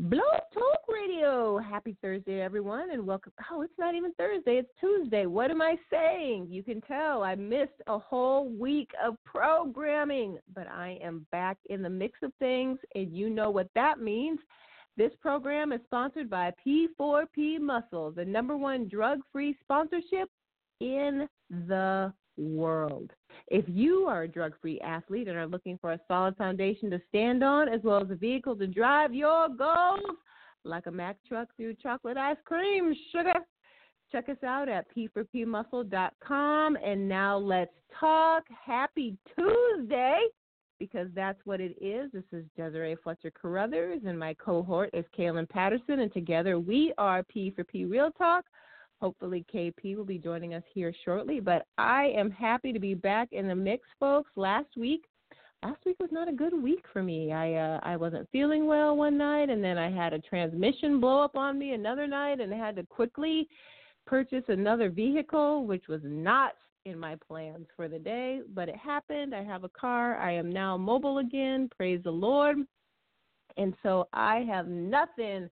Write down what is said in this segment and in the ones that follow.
Blog Talk Radio. Happy Thursday, everyone, and welcome. Oh, it's not even Thursday, it's Tuesday. What am I saying? You can tell I missed a whole week of programming, but I am back in the mix of things, and you know what that means. This program is sponsored by P4P Muscle, the number one drug free sponsorship in the world. If you are a drug free athlete and are looking for a solid foundation to stand on, as well as a vehicle to drive your goals, like a Mack truck through chocolate ice cream, sugar, check us out at p4pmuscle.com. And now let's talk. Happy Tuesday, because that's what it is. This is Desiree Fletcher Carruthers, and my cohort is Kaelin Patterson, and together we are P4P Real Talk Hopefully, KP will be joining us here shortly. But I am happy to be back in the mix, folks. Last week, last week was not a good week for me. I uh, I wasn't feeling well one night, and then I had a transmission blow up on me another night, and I had to quickly purchase another vehicle, which was not in my plans for the day, but it happened. I have a car. I am now mobile again. Praise the Lord. And so I have nothing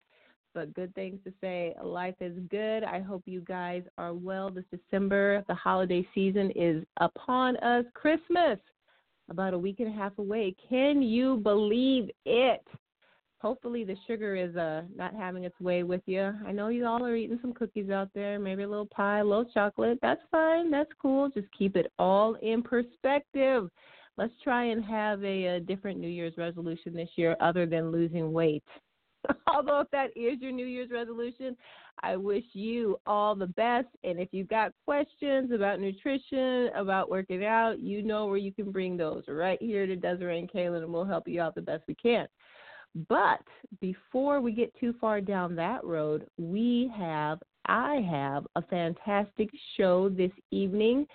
but good things to say. Life is good. I hope you guys are well this December. The holiday season is upon us. Christmas, about a week and a half away. Can you believe it? Hopefully, the sugar is uh, not having its way with you. I know you all are eating some cookies out there, maybe a little pie, a little chocolate. That's fine. That's cool. Just keep it all in perspective. Let's try and have a, a different New Year's resolution this year other than losing weight. although if that is your New Year's resolution, I wish you all the best. And if you've got questions about nutrition, about working out, you know where you can bring those right here to Desiree and Kaelin, and we'll help you out the best we can. But before we get too far down that road, we have, I have a fantastic show this evening.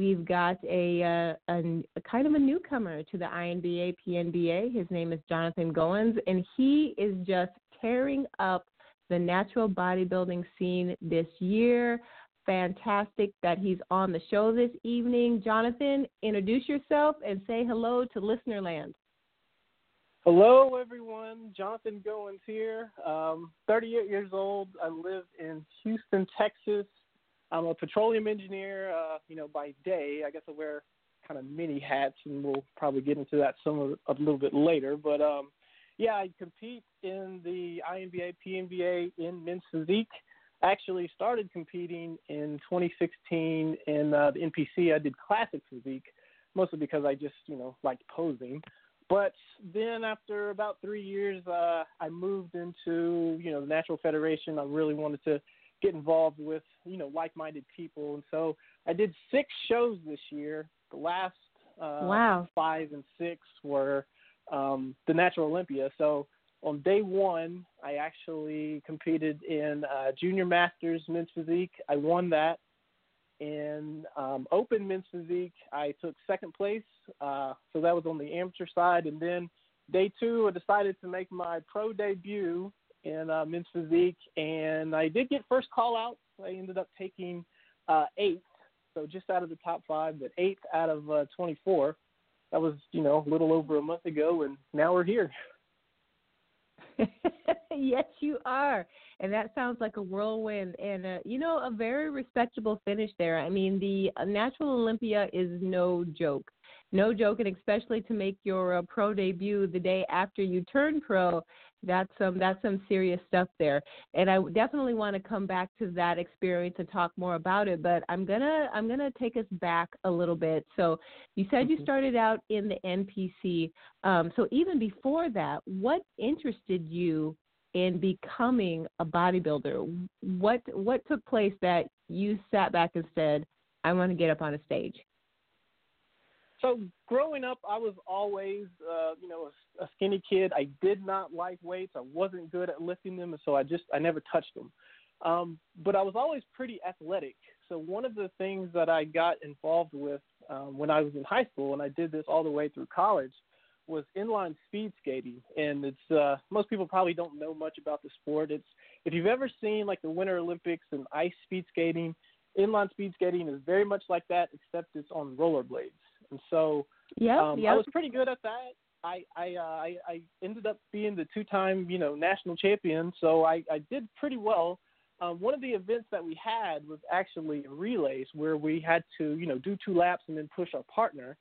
We've got a, uh, a, a, kind of a newcomer to the INBA PNBA. His name is Jonathan Goins, and he is just tearing up the natural bodybuilding scene this year. Fantastic that he's on the show this evening. Jonathan, introduce yourself and say hello to Listenerland. Hello, everyone. Jonathan Goins here. Um, 38 years old. I live in Houston, Texas. I'm a petroleum engineer, uh, you know, by day. I guess I wear kind of many hats, and we'll probably get into that some a little bit later. But um, yeah, I compete in the INBA, PNBA in men's physique. Actually, started competing in 2016 in uh, the NPC. I did classic physique, mostly because I just you know liked posing. But then after about three years, uh, I moved into you know the Natural Federation. I really wanted to get involved with you know like-minded people, and so I did six shows this year. The last uh, wow. five and six were um, the Natural Olympia. So on day one, I actually competed in uh, Junior Masters Men's Physique. I won that. In um, Open Men's Physique, I took second place. Uh, so that was on the amateur side. And then day two, I decided to make my pro debut in uh, men's physique, and I did get first call out. I ended up taking uh, eighth, so just out of the top five, but eighth out of uh, 24. That was, you know, a little over a month ago, and now we're here. yes, you are. And that sounds like a whirlwind and, uh, you know, a very respectable finish there. I mean, the uh, Natural Olympia is no joke. No joke, and especially to make your uh, pro debut the day after you turn pro, that's some that's some serious stuff there. And i definitely want to come back to that experience and talk more about it but i'm gonna i'm gonna take us back a little bit. So you said you mm-hmm. started out in the npc um, so even before that what interested you in becoming a bodybuilder? What what took place that you sat back and said i want to get up on a stage so growing up, I was always, uh, you know, a, a skinny kid. I did not like weights. I wasn't good at lifting them, so I just I never touched them. Um, but I was always pretty athletic. So one of the things that I got involved with um, when I was in high school, and I did this all the way through college, was inline speed skating. And it's uh, most people probably don't know much about the sport. It's if you've ever seen like the Winter Olympics and ice speed skating, inline speed skating is very much like that, except it's on rollerblades. And so yep, um, yep. I was pretty good at that. I I, uh, I I ended up being the two-time you know national champion, so I I did pretty well. Um, one of the events that we had was actually relays where we had to you know do two laps and then push our partner.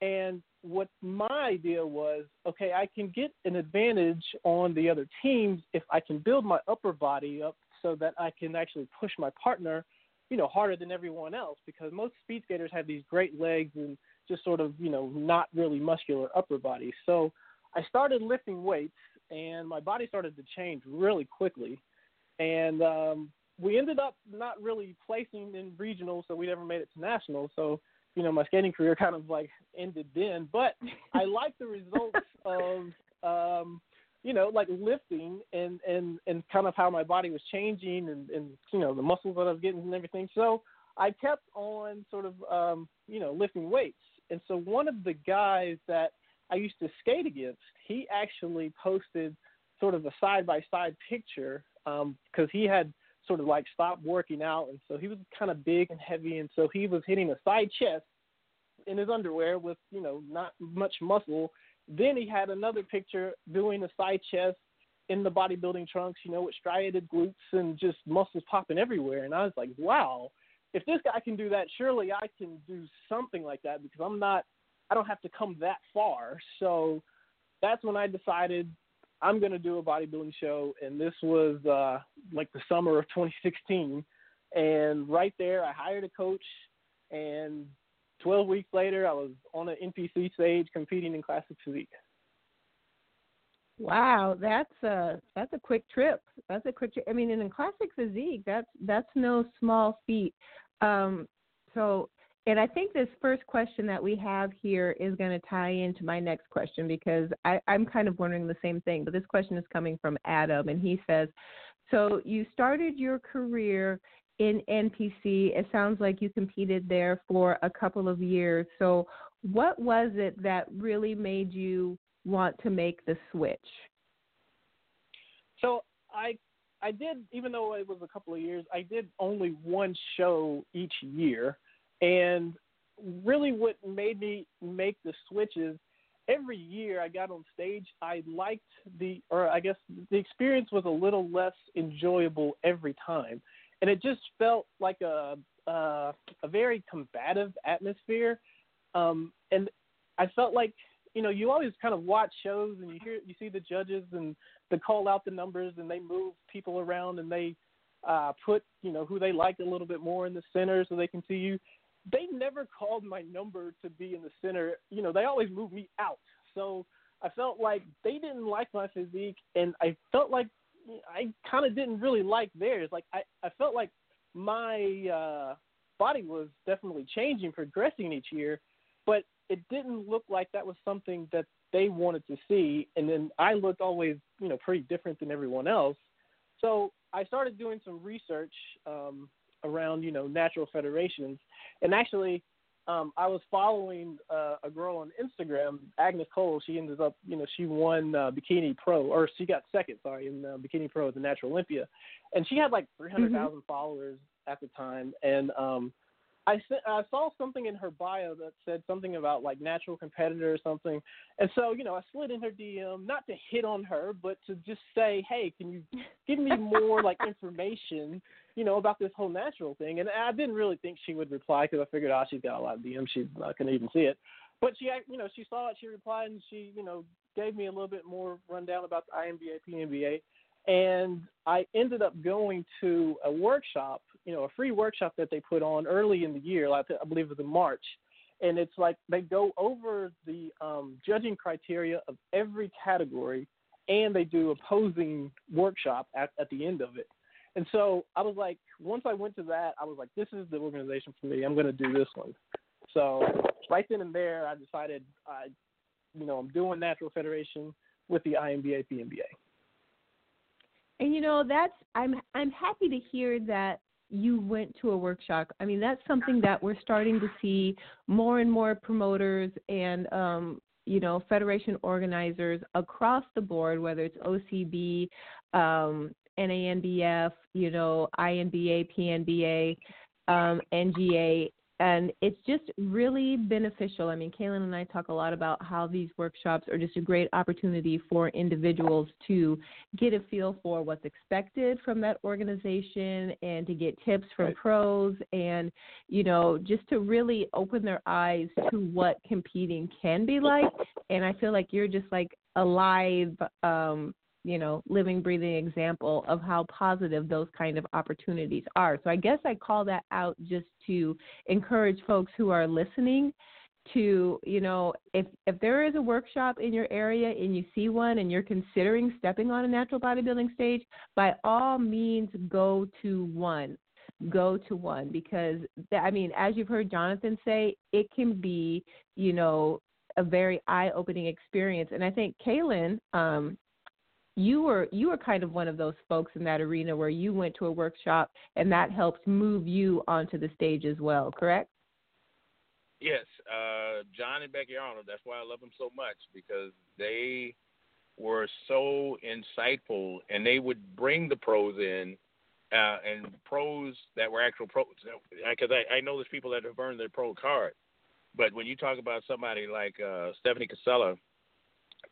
And what my idea was, okay, I can get an advantage on the other teams if I can build my upper body up so that I can actually push my partner, you know, harder than everyone else because most speed skaters have these great legs and just sort of, you know, not really muscular upper body. So I started lifting weights and my body started to change really quickly. And um, we ended up not really placing in regional, so we never made it to national. So, you know, my skating career kind of like ended then. But I like the results of, um, you know, like lifting and, and, and kind of how my body was changing and, and, you know, the muscles that I was getting and everything. So I kept on sort of, um, you know, lifting weights. And so one of the guys that I used to skate against, he actually posted sort of a side by side picture because um, he had sort of like stopped working out, and so he was kind of big and heavy, and so he was hitting a side chest in his underwear with you know not much muscle. Then he had another picture doing a side chest in the bodybuilding trunks, you know, with striated glutes and just muscles popping everywhere. And I was like, wow, if this guy can do that, surely I can do something like that because I'm not, I don't have to come that far. So that's when I decided I'm going to do a bodybuilding show. And this was uh, like the summer of 2016. And right there, I hired a coach. And 12 weeks later, I was on an NPC stage competing in classic physique. Wow, that's a that's a quick trip. That's a quick trip. I mean, in classic physique, that's that's no small feat. Um, so, and I think this first question that we have here is going to tie into my next question because I, I'm kind of wondering the same thing. But this question is coming from Adam, and he says, "So you started your career in NPC. It sounds like you competed there for a couple of years. So, what was it that really made you want to make the switch? So I I did even though it was a couple of years, I did only one show each year, and really what made me make the switch is every year I got on stage, I liked the, or I guess the experience was a little less enjoyable every time, and it just felt like a uh, a very combative atmosphere, um, and I felt like you know, you always kind of watch shows and you hear, you see the judges and they call out the numbers and they move people around and they uh, put, you know, who they like a little bit more in the center so they can see you. They never called my number to be in the center. You know, they always moved me out. So I felt like they didn't like my physique and I felt like I kind of didn't really like theirs. Like I, I felt like my uh, body was definitely changing, progressing each year, but it didn't look like that was something that they wanted to see. And then I looked always, you know, pretty different than everyone else. So I started doing some research um, around, you know, natural federations. And actually, um, I was following uh, a girl on Instagram, Agnes Cole. She ended up, you know, she won uh, Bikini Pro, or she got second, sorry, in uh, Bikini Pro at the Natural Olympia, and she had like 300,000 mm-hmm. followers at the time. And um, I, I saw something in her bio that said something about like natural competitor or something, and so you know I slid in her DM not to hit on her, but to just say, hey, can you give me more like information, you know, about this whole natural thing? And I didn't really think she would reply because I figured, oh, she's got a lot of DMs, she's not gonna even see it. But she, you know, she saw it, she replied, and she, you know, gave me a little bit more rundown about the INBA, PNBA, and I ended up going to a workshop, you know, a free workshop that they put on early in the year, like I believe it was in March. And it's like they go over the um, judging criteria of every category and they do a posing workshop at, at the end of it. And so I was like, once I went to that, I was like, this is the organization for me. I'm going to do this one. So right then and there, I decided I, you know, I'm doing Natural Federation with the INBA PNBA. And you know, that's I'm I'm happy to hear that you went to a workshop. I mean, that's something that we're starting to see more and more promoters and um, you know, federation organizers across the board, whether it's OCB, um, NANBF, you know, INBA, PNBA, um, NGA, and it's just really beneficial. I mean, Kaelin and I talk a lot about how these workshops are just a great opportunity for individuals to get a feel for what's expected from that organization and to get tips from right. pros and, you know, just to really open their eyes to what competing can be like. And I feel like you're just like a live um, you know, living, breathing example of how positive those kind of opportunities are. So I guess I call that out just to encourage folks who are listening to, you know, if if there is a workshop in your area and you see one and you're considering stepping on a natural bodybuilding stage, by all means go to one. Go to one because I mean, as you've heard Jonathan say, it can be, you know, a very eye-opening experience. And I think Kaelin, um, you were you were kind of one of those folks in that arena where you went to a workshop and that helped move you onto the stage as well, correct? Yes, uh, John and Becky Arnold. That's why I love them so much because they were so insightful, and they would bring the pros in, uh, and pros that were actual pros. Because I, I know there's people that have earned their pro card, but when you talk about somebody like uh, Stephanie Casella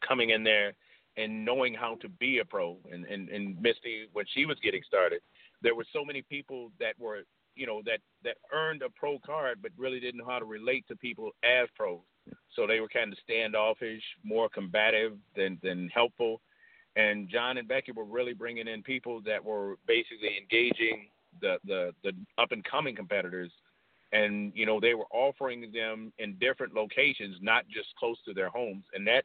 coming in there and knowing how to be a pro. And, and, and Misty, when she was getting started, there were so many people that were, you know, that, that earned a pro card, but really didn't know how to relate to people as pros. So they were kind of standoffish, more combative than, than helpful. And John and Becky were really bringing in people that were basically engaging the, the, the up and coming competitors. And, you know, they were offering them in different locations, not just close to their homes. And that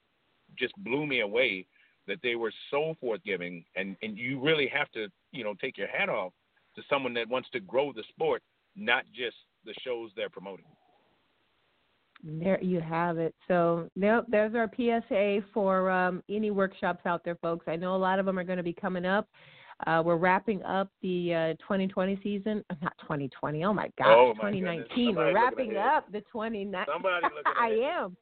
just blew me away that they were so forthgiving, and and you really have to you know take your hat off to someone that wants to grow the sport, not just the shows they're promoting. There you have it. So there, there's our PSA for um, any workshops out there, folks. I know a lot of them are going to be coming up. Uh, we're wrapping up the uh, 2020 season. Uh, not 2020. Oh my gosh, oh, my 2019. We're wrapping up the 2019. Somebody I am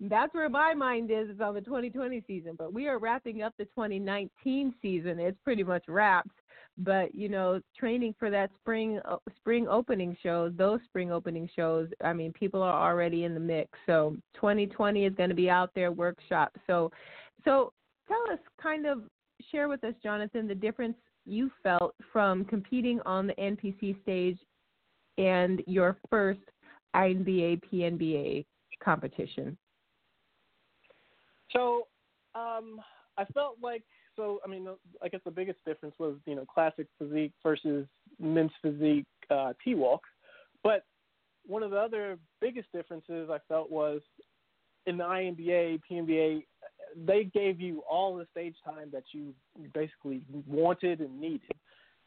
that's where my mind is is on the 2020 season but we are wrapping up the 2019 season. It's pretty much wrapped but you know training for that spring uh, spring opening shows those spring opening shows i mean people are already in the mix. So 2020 is going to be out there workshop. So so tell us kind of share with us jonathan the difference you felt from competing on the npc stage and your first INBA PNBA competition so um, I felt like so. I mean, I guess the biggest difference was you know classic physique versus men's physique uh, T walk, but one of the other biggest differences I felt was in the INBA, PNBA, they gave you all the stage time that you basically wanted and needed.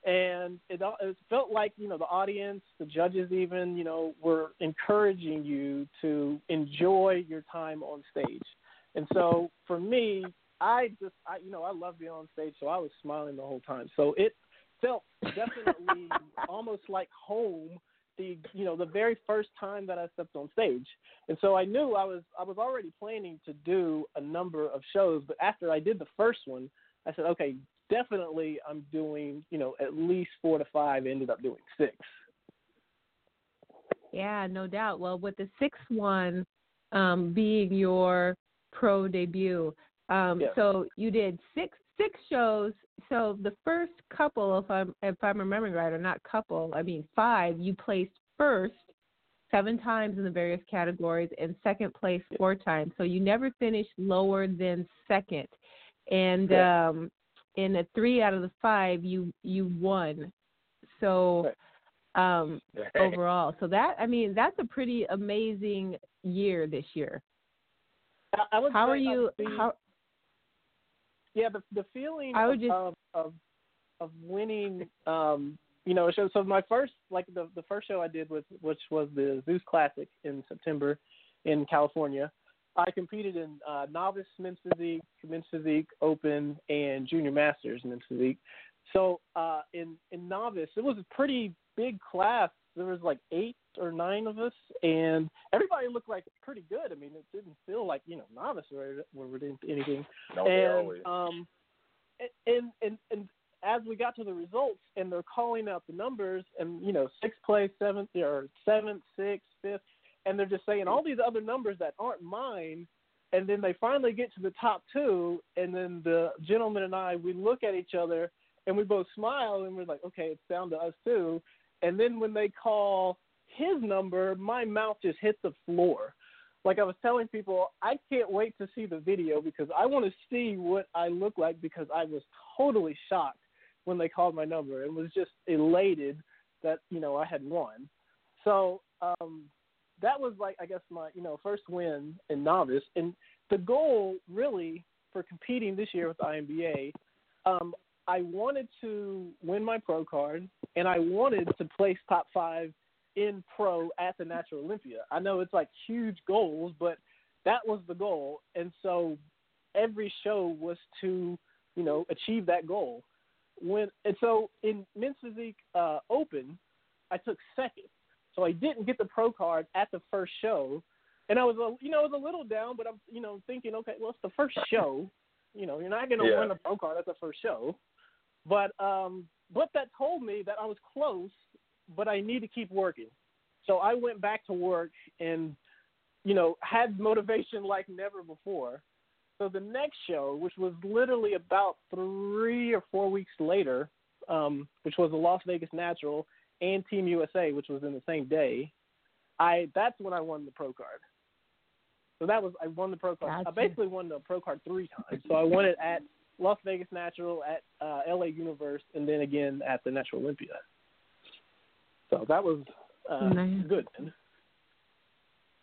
And it, it felt like, you know, the audience, the judges even, you know, were encouraging you to enjoy your time on stage. And so for me, I just, I, you know, I love being on stage, so I was smiling the whole time. So it felt definitely almost like home. The, you know, the very first time that I stepped on stage, and so I knew I was, I was already planning to do a number of shows. But after I did the first one, I said, okay, definitely, I'm doing, you know, at least four to five. Ended up doing six. Yeah, no doubt. Well, with the sixth one um, being your pro debut. Um, yeah. So you did six six shows. So the first couple, if I'm if I'm remembering right, or not couple, I mean five, you placed first seven times in the various categories and second place four times. So you never finished lower than second. And um, in a three out of the five, you you won. So um, overall, so that I mean that's a pretty amazing year this year. I would how are you? The, how? Yeah, the the feeling I would of, just, of of of winning. Um, you know, so so my first like the the first show I did was which was the Zeus Classic in September, in California. I competed in uh, novice men's physique, men's physique open, and junior masters men's physique. So uh, in in novice, it was a pretty big class. There was like eight or nine of us, and everybody looked like pretty good. I mean, it didn't feel like you know novice or, or anything. No, and um, and and and as we got to the results, and they're calling out the numbers, and you know, sixth place, seventh, or seventh, sixth, fifth, and they're just saying all these other numbers that aren't mine. And then they finally get to the top two, and then the gentleman and I, we look at each other, and we both smile, and we're like, okay, it's down to us too. And then when they call his number, my mouth just hit the floor. Like I was telling people, I can't wait to see the video because I want to see what I look like because I was totally shocked when they called my number and was just elated that you know I had won. So um, that was like I guess my you know first win in novice, and the goal really for competing this year with INBA um, I wanted to win my pro card, and I wanted to place top five in pro at the Natural Olympia. I know it's like huge goals, but that was the goal, and so every show was to you know achieve that goal. When and so in men's physique uh, open, I took second, so I didn't get the pro card at the first show, and I was a you know I was a little down, but I'm you know thinking okay, well it's the first show, you know you're not going to Yeah. win the pro card at the first show, but um but that told me that I was close, but I need to keep working, so I went back to work and you know had motivation like never before. So the next show, which was literally about three or four weeks later, um, which was the Las Vegas Natural and Team USA, which was in the same day, I that's when I won the pro card. So that was I won the pro card. I basically won the pro card three times. So I won it at Las Vegas Natural, at uh, LA Universe, and then again at the Natural Olympia. So that was uh, Nice. good.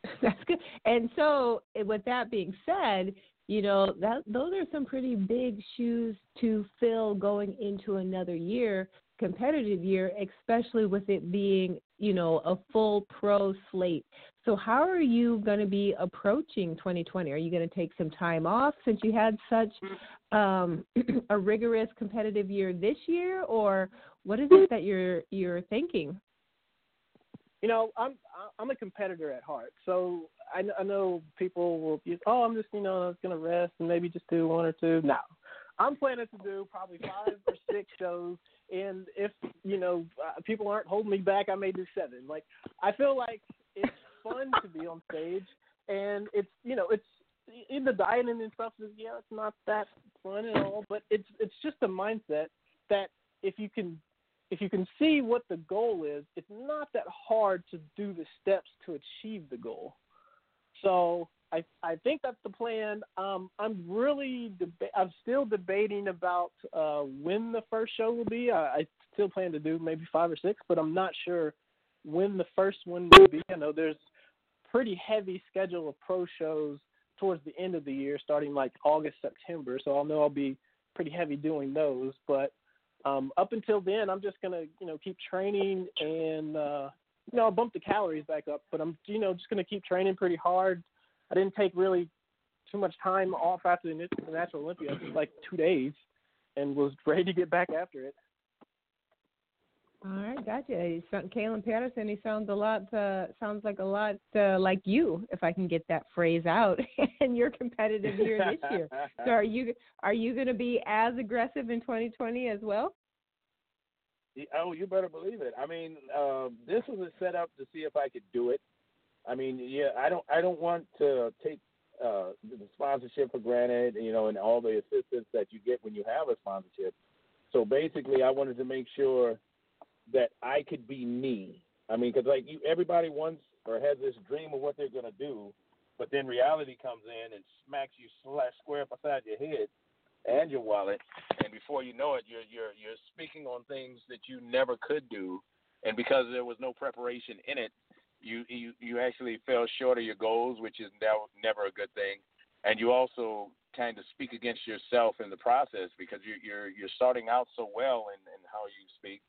That's good. And so, eh, with that being said, you know that those are some pretty big shoes to fill going into another year, competitive year, especially with it being you know a full pro slate. So, how are you going to be approaching 2020? Are you going to take some time off since you had such um, a rigorous competitive year this year, or what is it that you're you're thinking? you know, I'm I'm a competitor at heart, so I, I know people will be, oh, I'm just you know was gonna rest and maybe just do one or two. No, I'm planning to do probably five or six shows, and if you know uh, people aren't holding me back, I may do seven. Like I feel like it's fun to be on stage, and it's you know it's in the dieting and stuff is yeah, it's not that fun at all, but it's it's just a mindset that if you can if you can see what the goal is, it's not that hard to do the steps to achieve the goal. So I I think that's the plan. Um, I'm really deba- I'm still debating about uh, when the first show will be. I, I still plan to do maybe five or six, but I'm not sure when the first one will be. I know there's pretty heavy schedule of pro shows towards the end of the year, starting like August September. So I'll know I'll be pretty heavy doing those, but um, up until then, I'm just gonna you know keep training and uh, you know I'll bump the calories back up, but I'm you know just gonna keep training pretty hard. I didn't take really too much time off after the nat- the Natural Olympia, just like two days, and was ready to get back after it. All right, gotcha. Kaelin Patterson. He sounds a lot. Uh, sounds like a lot uh, like you, if I can get that phrase out. and you're competitive year this year. So are you are you going to be as aggressive in 2020 as well? Oh, you better believe it. I mean, uh, this was a setup to see if I could do it. I mean, yeah, I don't, I don't want to take uh, the sponsorship for granted, you know, and all the assistance that you get when you have a sponsorship. So basically, I wanted to make sure that I could be me. I mean, because like you, everybody wants or has this dream of what they're gonna do, but then reality comes in and smacks you slash square beside your head and your wallet, and before you know it, you're you're you're speaking on things that you never could do, and because there was no preparation in it, you you you actually fell short of your goals, which is never never a good thing, and you also kind of speak against yourself in the process because you, you're you're starting out so well in, in how you speak,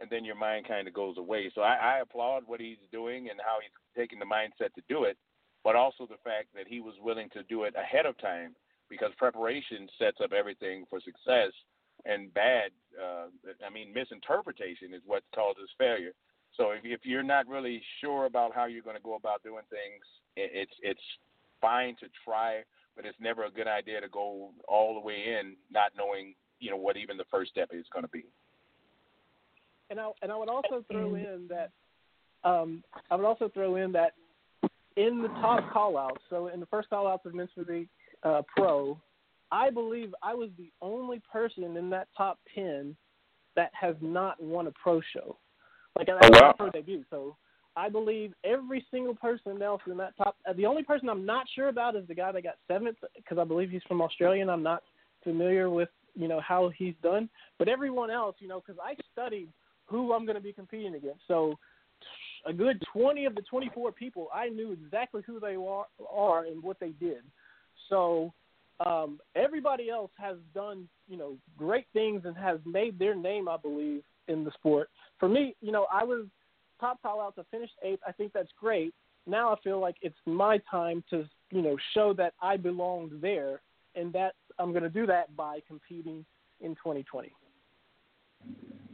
and then your mind kind of goes away. So I, I applaud what he's doing and how he's taking the mindset to do it, but also the fact that he was willing to do it ahead of time because preparation sets up everything for success and bad uh, I mean misinterpretation is what causes failure. So if, if you're not really sure about how you're going to go about doing things, it, it's it's fine to try, but it's never a good idea to go all the way in not knowing you know what even the first step is going to be. And I and I would also throw in that um, I would also throw in that in the top callouts, so in the first callouts of Men's Physique uh, Pro, I believe I was the only person in that top ten that has not won a pro show. Like I, oh, wow. pro debut, so I believe every single person else in that top. Uh, the only person I'm not sure about is the guy that got seventh because I believe he's from Australia, and I'm not familiar with you know how he's done. But everyone else, you know, because I studied who I'm going to be competing against, so a good 20 of the 24 people, I knew exactly who they are, and what they did. So um, everybody else has done, you know, great things and has made their name, I believe, in the sport. For me, you know, I was top call out to finish eighth. I think that's great. Now I feel like it's my time to, you know, show that I belonged there, and that I'm going to do that by competing in 2020.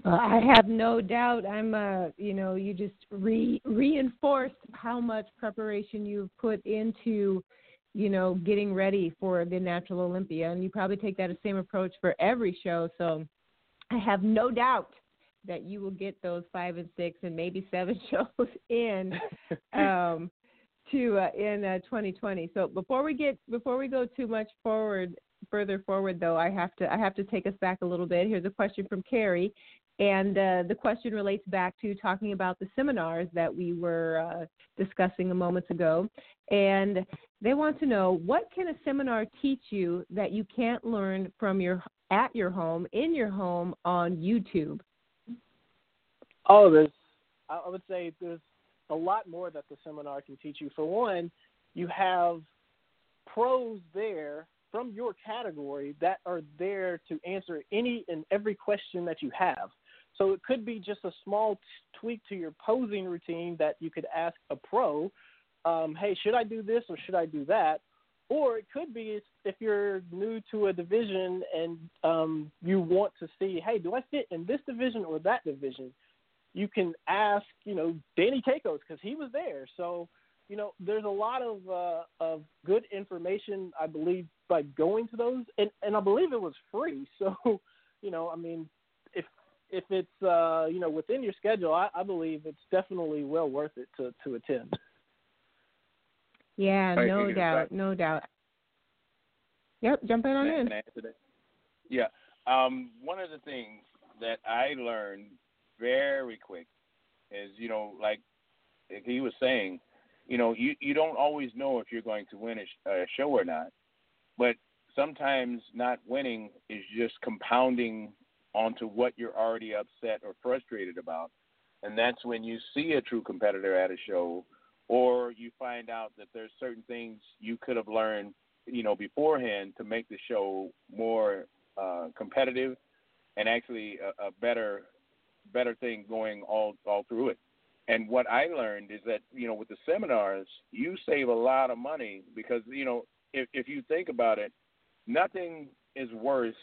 Uh, I have no doubt. I'm, uh, you know, you just re- reinforced how much preparation you've put into, you know, getting ready for the Natural Olympia, and you probably take that same approach for every show. So, I have no doubt that you will get those five and six and maybe seven shows in um, to uh, in uh, 2020. So before we get before we go too much forward further forward though, I have to I have to take us back a little bit. Here's a question from Carrie. And uh, the question relates back to talking about the seminars that we were uh, discussing a moment ago. And they want to know what can a seminar teach you that you can't learn from your at your home in your home on YouTube? Oh, there's I would say there's a lot more that the seminar can teach you. For one, you have pros there from your category that are there to answer any and every question that you have. So it could be just a small t- tweak to your posing routine that you could ask a pro, um, hey, should I do this or should I do that? Or it could be if you're new to a division and um, you want to see, hey, do I fit in this division or that division? You can ask, you know, Danny Keikos because he was there. So, you know, there's a lot of uh, of good information, I believe, by going to those, and and I believe it was free. So, you know, I mean, if it's uh, you know within your schedule, I, I believe it's definitely well worth it to to attend. Yeah, no doubt, no doubt. Yep, jump in on in. Yeah, um, one of the things that I learned very quick is you know like he was saying, you know you you don't always know if you're going to win a, a show or not, but sometimes not winning is just compounding onto what you're already upset or frustrated about. And that's when you see a true competitor at a show or you find out that there's certain things you could have learned, you know, beforehand to make the show more uh, competitive and actually a, a better better thing going all all through it. And what I learned is that, you know, with the seminars, you save a lot of money because, you know, if if you think about it, nothing is worse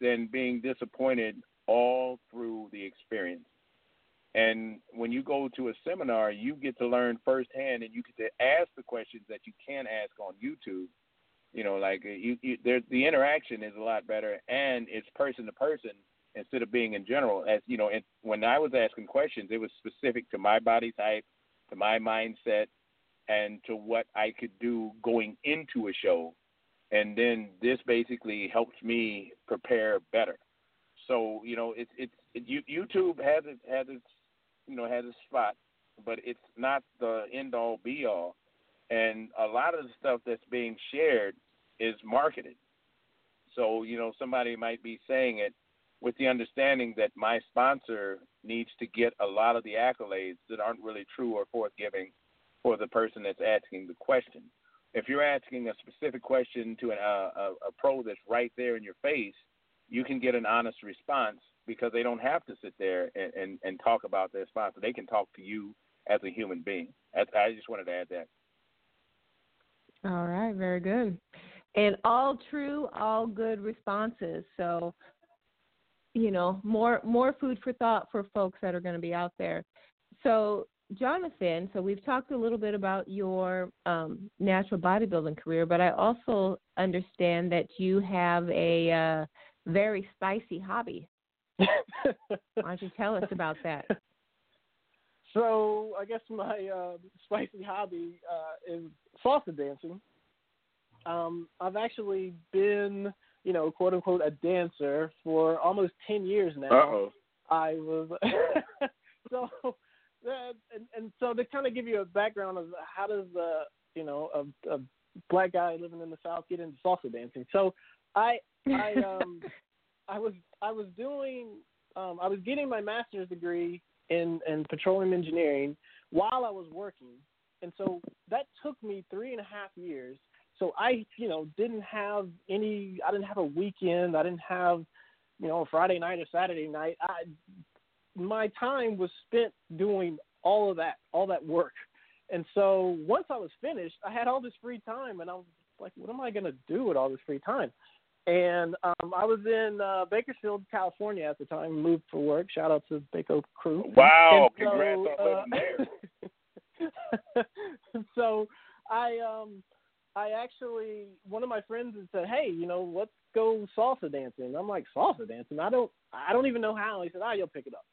than being disappointed all through the experience. And when you go to a seminar, you get to learn firsthand, and you get to ask the questions that you can't ask on YouTube. You know, like uh, you, you there, the interaction is a lot better, and it's person to person instead of being in general. As you know, it, when I was asking questions, it was specific to my body type, to my mindset, and to what I could do going into a show and then this basically helps me prepare better. So you know, it's it's it, YouTube has it has its you know has its spot, but it's not the end all be all. And a lot of the stuff that's being shared is marketed. So you know, somebody might be saying it with the understanding that my sponsor needs to get a lot of the accolades that aren't really true or forthgiving for the person that's asking the question if you're asking a specific question to an, uh, a, a pro that's right there in your face, you can get an honest response because they don't have to sit there and, and, and talk about their sponsor. They can talk to you as a human being. I, I just wanted to add that. All right, very good. And all true, all good responses. So, you know, more more food for thought for folks that are going to be out there. So, Jonathan, so we've talked a little bit about your um, natural bodybuilding career, but I also understand that you have a uh, very spicy hobby. Why don't you tell us about that? So I guess my uh, spicy hobby uh, is salsa dancing. Um, I've actually been, you know, quote unquote, a dancer for almost ten years now. Uh-oh. I was so, uh, and, and so to kind of give you a background of how does uh, you know a, a black guy living in the South get into salsa dancing. So I I um I was I was doing um I was getting my master's degree in in petroleum engineering while I was working, and so that took me three and a half years. So I you know didn't have any I didn't have a weekend I didn't have you know a Friday night or Saturday night. I my time was spent doing all of that all that work. And so once I was finished, I had all this free time, and I was like, "What am I going to do with all this free time?" And um, I was in uh, Bakersfield, California at the time. Moved for work. Shout out to the Bako crew. Wow! And so, Congrats on living there. uh, so I um I actually one of my friends had said, "Hey, you know, let's go salsa dancing." I'm like, "Salsa dancing? I don't I don't even know how." He said, "Ah, you'll pick it up."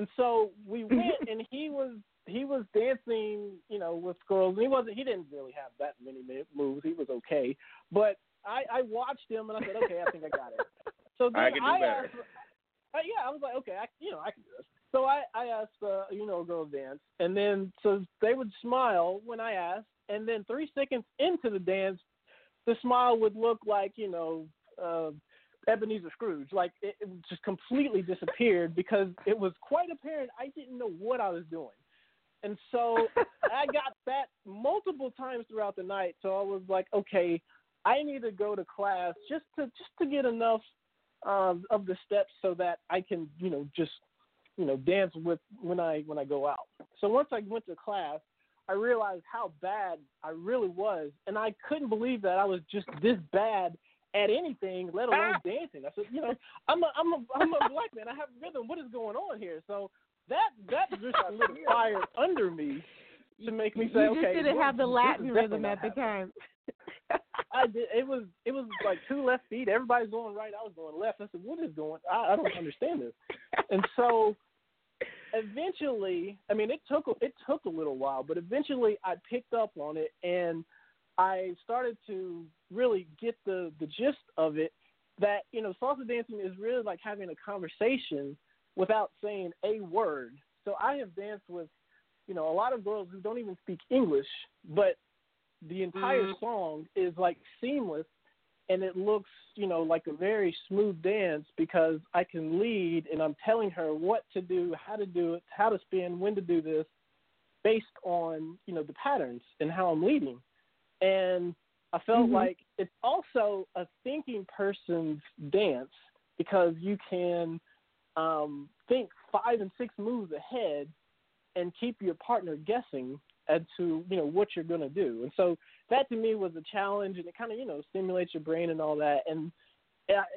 And so we went, and he was he was dancing, you know, with girls. And he wasn't he didn't really have that many moves. He was okay, but I I watched him and I said, "Okay, I think I got it." So then I can do I better. asked, uh, yeah, I was like, "Okay, I you know I can do this." So I I asked uh, you know a girl to dance, and then so they would smile when I asked, and then three seconds into the dance, the smile would look like you know. Uh, Ebenezer Scrooge. Like it, it just completely disappeared because it was quite apparent I didn't know what I was doing. And so I got that multiple times throughout the night. So I was like, okay, I need to go to class just to just to get enough um, of the steps so that I can, you know, just you know dance with when I when I go out. So once I went to class, I realized how bad I really was, and I couldn't believe that I was just this bad at anything, let ah. alone dancing. I said, you know, I'm a I'm a I'm a black man. I have rhythm. What is going on here? So that that just lit a fire under me to make me say, you okay. just didn't this- have the Latin rhythm at the happening. time. I did. It was it was like two left feet. Everybody's going right. I was going left. I said, "What is going? I, I don't understand this." And so, eventually, I mean, it took it took a little while, but eventually, I picked up on it and I started to really get the the gist of it. That you know, salsa dancing is really like having a conversation without saying a word. So I have danced with, you know, a lot of girls who don't even speak English, but the entire Mm. song is like seamless and it looks, you know, like a very smooth dance because I can lead and I'm telling her what to do, how to do it, how to spin, when to do this based on, you know, the patterns and how I'm leading. And I felt Mhm. like it's also a thinking person's dance because you can um, think five and six moves ahead and keep your partner guessing as to you know what you're going to do. And so that to me was a challenge, and it kind of you know stimulates your brain and all that. And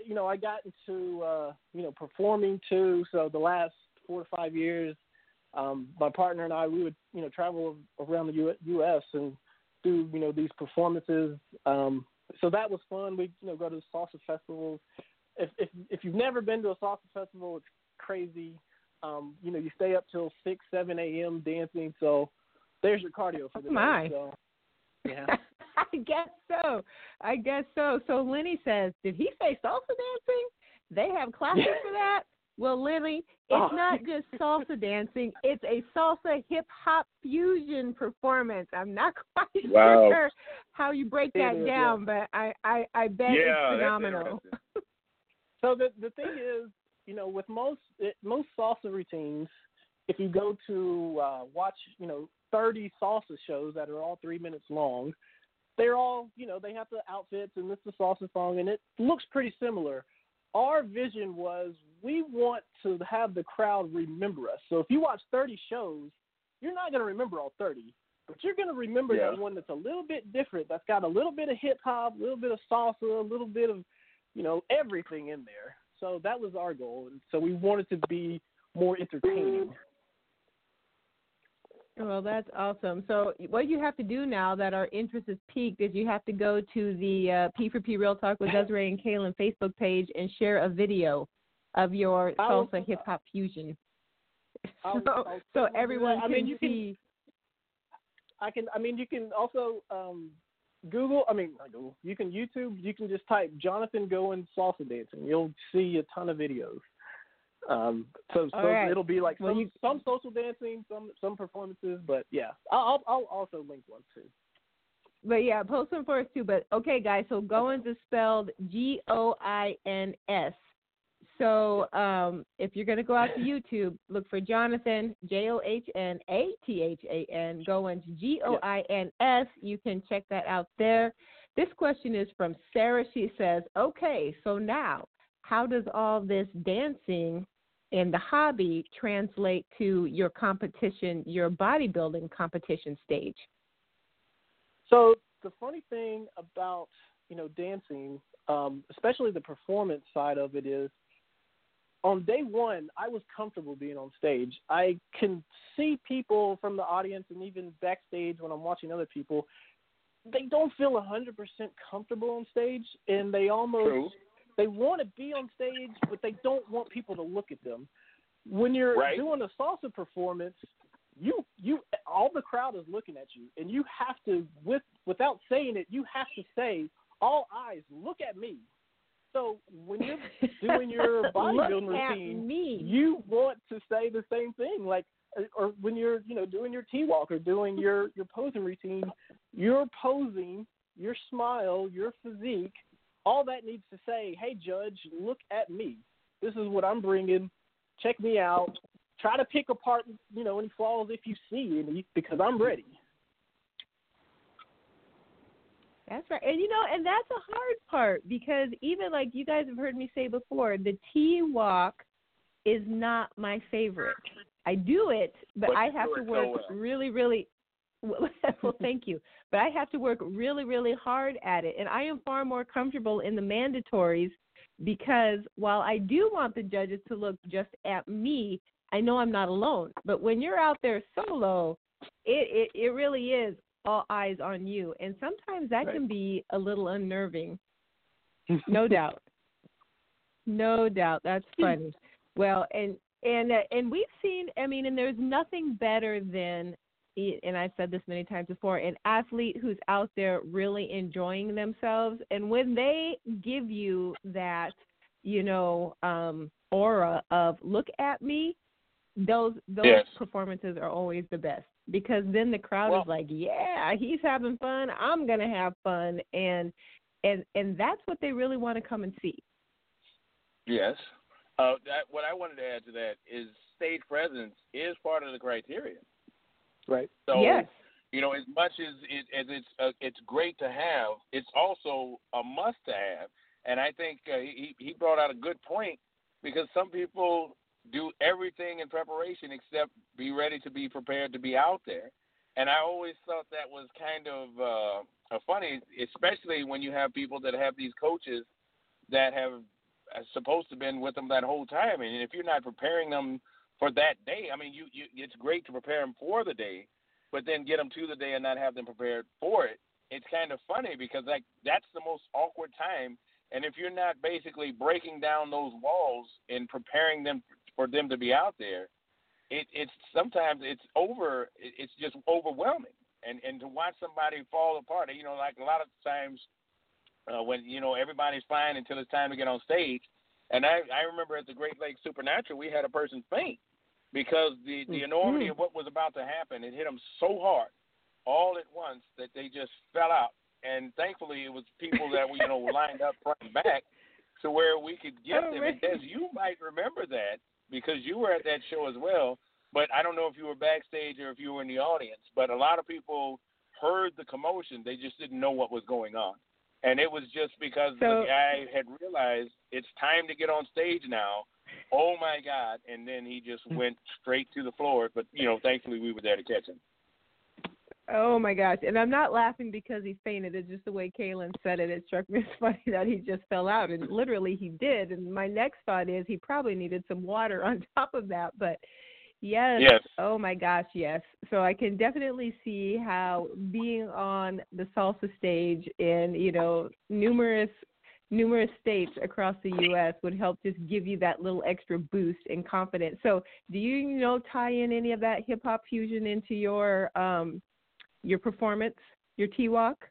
you know I got into uh, you know performing too. So the last four to five years, um, my partner and I we would you know travel around the U- U.S. and do you know these performances. Um, so that was fun. We you know go to the salsa festivals. If if if you've never been to a salsa festival, it's crazy. Um, you know, you stay up till six, seven a.m. dancing. So there's your cardio for the Oh, my. day. So yeah. I guess so. I guess so. So Lenny says, did he say salsa dancing? They have classes for that? Well, Lenny, it's Oh. not just salsa dancing. It's a salsa hip hop fusion performance. I'm not quite Wow. sure how you break It that is, down, but I, I, I bet yeah, it's phenomenal. So the the thing is, you know, with most it, most salsa routines, if you go to uh, watch, you know, 30 salsa shows that are all three minutes long, they're all, you know, they have the outfits and it's the salsa song, and it looks pretty similar. Our vision was we want to have the crowd remember us. So if you watch 30 shows, you're not going to remember all 30. but you're gonna remember Yeah. that one that's a little bit different. That's got a little bit of hip hop, a little bit of salsa, a little bit of, you know, everything in there. So that was our goal, and so we wanted to be more entertaining. Well, that's awesome. So, what you have to do now that our interest is piqued is you have to go to the uh, P4P Real Talk with Desiree and Kaelin Facebook page and share a video of your salsa hip hop fusion. So, so everyone. I can mean, you can- see. I can. I mean, you can also um, Google. I mean, Google. You can YouTube. You can just type Jonathan Goins salsa dancing. You'll see a ton of videos. Um, so so right. it'll be like Well, some, you- some social dancing, some some performances. But yeah, I'll I'll, I'll also link one too. But yeah, post them for us too. But okay, guys, so Goins is spelled G O I N S. So um, if you're going to go out to YouTube, look for Jonathan, J O H N A T H A N, Goins, G O I N S. You can check that out there. This question is from Sarah. She says, okay, so now how does all this dancing and the hobby translate to your competition, your bodybuilding competition stage? So the funny thing about you know dancing, um, especially the performance side of it, is on day one I was comfortable being on stage. I can see people from the audience and even backstage when I'm watching other people. They don't feel a hundred percent comfortable on stage, and they almost True. They want to be on stage, but they don't want people to look at them. When you're Right. doing a salsa performance, you you all the crowd is looking at you, and you have to with without saying it, you have to say, "All eyes, look at me." So when you're doing your bodybuilding Look routine, me. you want to say the same thing, like or- or when you're you know doing your T walk or doing your your posing routine, you're posing, your smile, your physique, all that needs to say, "Hey, judge, look at me. This is what I'm bringing. Check me out. Try to pick apart, you know, any flaws if you see any, because I'm ready." That's right. And you know, and that's a hard part because even like you guys have heard me say before, the T walk is not my favorite. I do it, but, But I have to it so work well. really, really well, well, thank you. But I have to work really, really hard at it. And I am far more comfortable in the mandatories because while I do want the judges to look just at me, I know I'm not alone. But when you're out there solo, it, it, it really is all eyes on you. And sometimes that Right. can be a little unnerving. No doubt. No doubt. That's funny. Well, and and uh, and we've seen. I mean, and there's nothing better than, and I've said this many times before, an athlete who's out there really enjoying themselves, and when they give you that, you know, um, aura of "look at me," those those Yes. performances are always the best because then the crowd Well- is like, "Yeah, he's having fun. I'm gonna have fun," and and and that's what they really want to come and see. Yes. Uh, that, what I wanted to add to that is stage presence is part of the criteria. Right. So yes. you know, as much as it, as it's uh, it's great to have, it's also a must to have. And I think uh, he he brought out a good point because some people do everything in preparation except be ready to be prepared to be out there. And I always thought that was kind of uh, uh, funny, especially when you have people that have these coaches that have uh, supposed to been with them that whole time. And if you're not preparing them for that day, I mean, you, you it's great to prepare them for the day, but then get them to the day and not have them prepared for it. It's kind of funny because like that's the most awkward time. And if you're not basically breaking down those walls and preparing them for them to be out there, it, it's sometimes it's over. It's just overwhelming. And and to watch somebody fall apart, you know, like a lot of times uh, when you know everybody's fine until it's time to get on stage. And I I remember at the Great Lakes Supernatural, we had a person faint because the the mm, enormity mm. of what was about to happen it hit them so hard all at once that they just fell out. And thankfully, it was people that were you know lined up front and back to where we could get Oh, them. And Des, you might remember that because you were at that show as well. But I don't know if you were backstage or if you were in the audience. But a lot of people heard the commotion; they just didn't know what was going on. And it was just because So- the guy had realized it's time to get on stage now. Oh my God! And then he just mm. went straight to the floor. But you know, thankfully we were there to catch him. Oh my gosh! And I'm not laughing because he fainted. It's just the way Kaelin said it. It struck me as funny that he just fell out, and literally he did. And my next thought is he probably needed some water on top of that. But yes, Yes. oh my gosh, yes. So I can definitely see how being on the salsa stage in you know numerous numerous states across the U.S. would help just give you that little extra boost and confidence. So, do you, you know tie in any of that hip hop fusion into your um your performance, your T walk?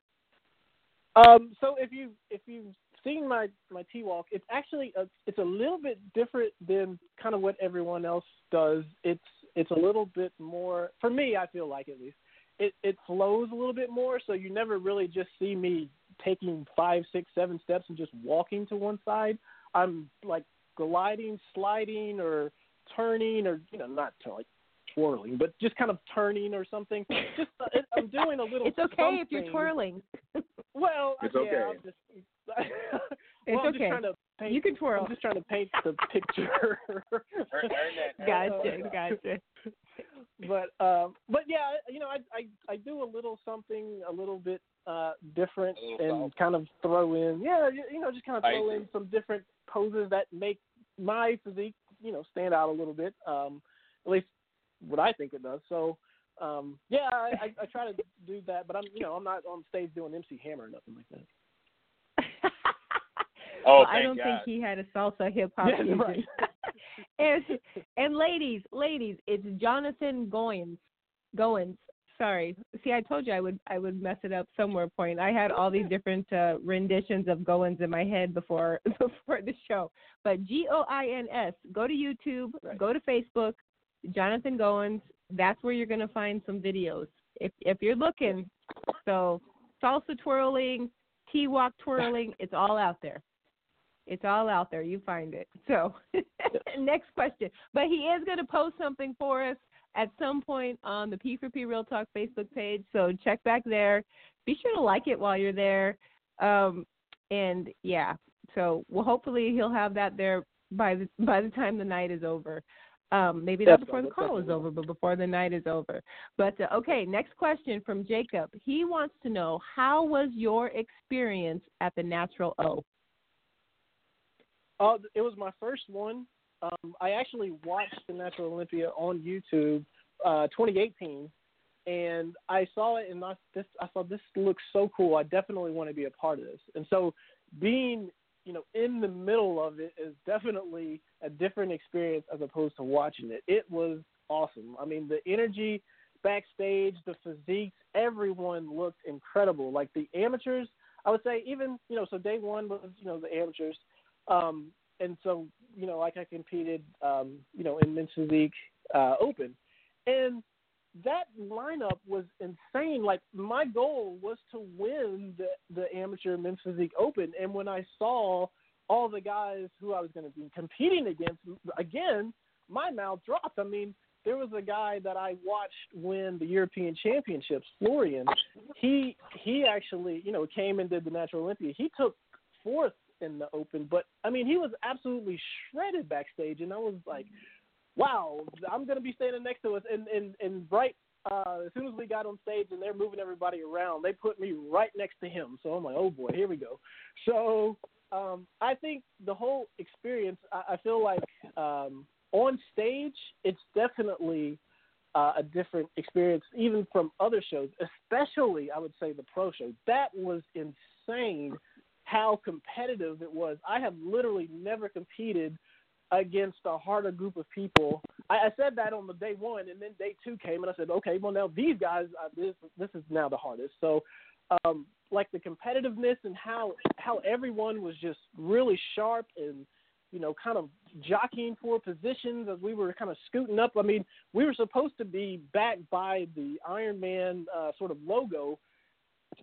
Um, so if you if you've seen my my T walk, it's actually a, it's a little bit different than kind of what everyone else does. It's it's a little bit more for me. I feel like at least it it flows a little bit more. So you never really just see me taking five, six, seven steps and just walking to one side. I'm like gliding, sliding, or turning, or you know, not to like twirling, but just kind of turning or something. Just uh, I'm doing a little. It's okay if you're twirling. Well, It's yeah, okay. I'm just, It's well, I'm okay. Just trying to paint, You can twirl. I'm just trying to paint the picture. Gotcha, gotcha. but um, but yeah, you know, I I I do a little something a little bit uh different A little and kind of throw in yeah you, you know just kind of throw Spicy. in some different poses that make my physique you know stand out a little bit um at least what I think it does so um yeah I, I, I try to do that but I'm you know I'm not on stage doing MC Hammer or nothing like that Oh, I don't God. think he had a salsa hip hop fusion. right. and and ladies, ladies, it's Jonathan Goins. Goins. Sorry. See, I told you I would I would mess it up somewhere point. I had all these different uh, renditions of Goins in my head before before the show. But G O I N S. Go to YouTube. Right. Go to Facebook. Jonathan Goins. That's where you're gonna find some videos if if you're looking. So salsa twirling, T walk twirling, it's all out there. It's all out there. You find it. So, next question. But he is going to post something for us at some point on the P4P Real Talk Facebook page. So, check back there. Be sure to like it while you're there. Um, and yeah, so well, hopefully he'll have that there by the by the time the night is over. Um, maybe not before the call is over, but before the night is over. But uh, okay, next question from Jacob. He wants to know how was your experience at the Natural O? Uh, it was my first one. Um, I actually watched the Natural Olympia on YouTube, uh, 2018, and I saw it and I this I thought this looks so cool. I definitely want to be a part of this. And so, being you know in the middle of it is definitely a different experience as opposed to watching it. It was awesome. I mean, the energy backstage, the physiques, everyone looked incredible. Like the amateurs, I would say even you know so day one was you know the amateurs. Um, and so, you know, like I competed, um, you know, in men's physique uh, open, and that lineup was insane. Like my goal was to win the the amateur men's physique open, and when I saw all the guys who I was going to be competing against, again, my mouth dropped. I mean, there was a guy that I watched win the European Championships, Florian. He he actually, you know, came and did the Natural Olympia. He took fourth in the open, but I mean, he was absolutely shredded backstage, and I was like, "Wow, I'm gonna be standing next to us." And and and right uh, as soon as we got on stage and they're moving everybody around, they put me right next to him. So I'm like, "Oh boy, here we go." So um, I think the whole experience, I, I feel like um, on stage, it's definitely uh, a different experience, even from other shows. Especially, I would say the pro show. That was insane how competitive it was. I have literally never competed against a harder group of people. I, I said that on the day one, and then day two came, and I said, okay, well now these guys, uh, this this is now the hardest. So, um, like the competitiveness and how how everyone was just really sharp and you know kind of jockeying for positions as we were kind of scooting up. I mean, we were supposed to be backed by the Iron Man uh, sort of logo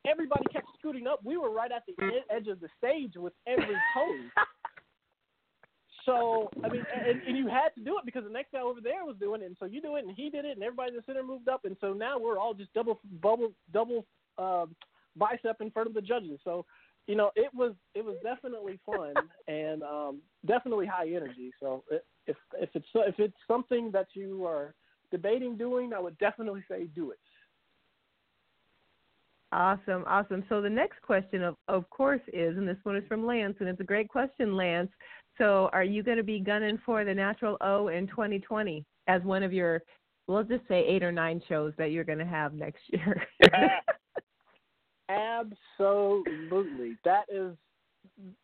everybody kept scooting up. We were right at the ed- edge of the stage with every pose. so I mean, and, and you had to do it because the next guy over there was doing it, and so you do it, and he did it, and everybody in the center moved up, and so now we're all just double, bubble, double um, bicep in front of the judges. So you know, it was it was definitely fun and um, definitely high energy. So i- if if it's if it's something that you are debating doing, I would definitely say do it. Awesome, awesome. So the next question, of of course, is, and this one is from Lance, and it's a great question, Lance. So, are you going to be gunning for the Natural O in 2020 as one of your, we'll just say eight or nine shows that you're going to have next year? Absolutely. That is,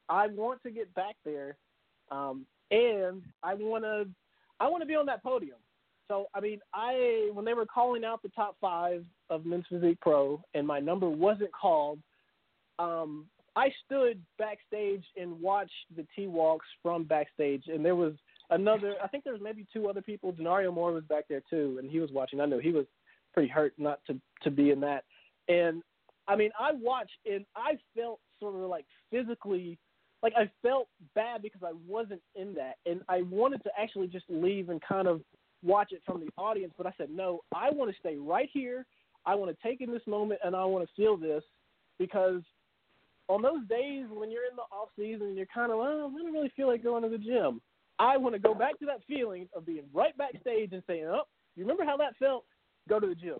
I want to get back there, um, and I want to, I want to be on that podium. So I mean, I when they were calling out the top five of Men's Physique Pro, and my number wasn't called, um, I stood backstage and watched the T walks from backstage, and there was another. I think there was maybe two other people. Denario Moore was back there too, and he was watching. I know he was pretty hurt not to to be in that. And I mean, I watched and I felt sort of like physically, like I felt bad because I wasn't in that, and I wanted to actually just leave and kind of watch it from the audience. But I said, no, I want to stay right here. I want to take in this moment and I want to feel this because on those days when you're in the off season and you're kind of, I don't really feel like going to the gym. I want to go back to that feeling of being right backstage and saying, "Oh, you remember how that felt? Go to the gym."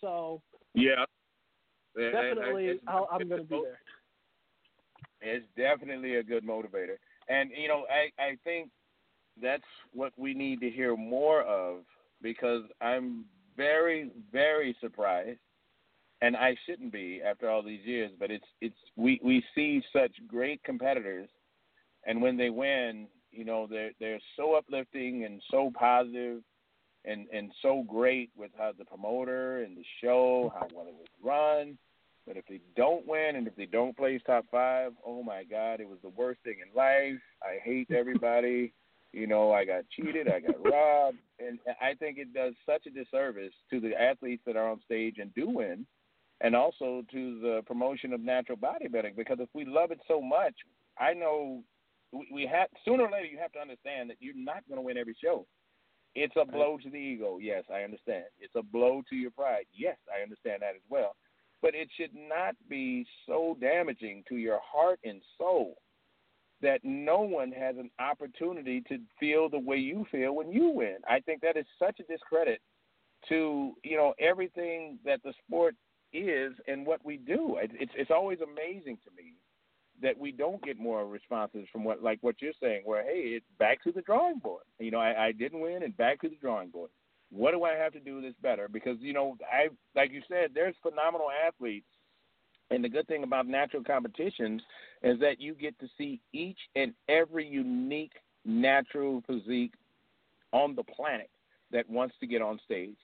So yeah, definitely, it's, I'll, I'm going to be there. It's definitely a good motivator, and you know, I I think that's what we need to hear more of because I'm very very surprised and I shouldn't be after all these years, but it's it's we we see such great competitors and when they win, you know, they're they're so uplifting and so positive and and so great with how the promoter and the show, how well it was run. But if they don't win and if they don't place top five, oh my God, it was the worst thing in life. I hate everybody. you know, I got cheated, I got robbed, and I think it does such a disservice to the athletes that are on stage and do win, and also to the promotion of natural bodybuilding. Because if we love it so much, I know we, we have sooner or later you have to understand that you're not going to win every show. It's a blow to the ego. Yes, I understand. It's a blow to your pride. Yes, I understand that as well. But it should not be so damaging to your heart and soul that no one has an opportunity to feel the way you feel when you win. I think that is such a discredit to you know everything that the sport is and what we do. It's it's always amazing to me that we don't get more responses from what like what you're saying, where hey, it's back to the drawing board. You know, I, I didn't win, and back to the drawing board. What do I have to do this better? Because you know, I like you said, there's phenomenal athletes, and the good thing about natural competitions is that you get to see each and every unique natural physique on the planet that wants to get on stage.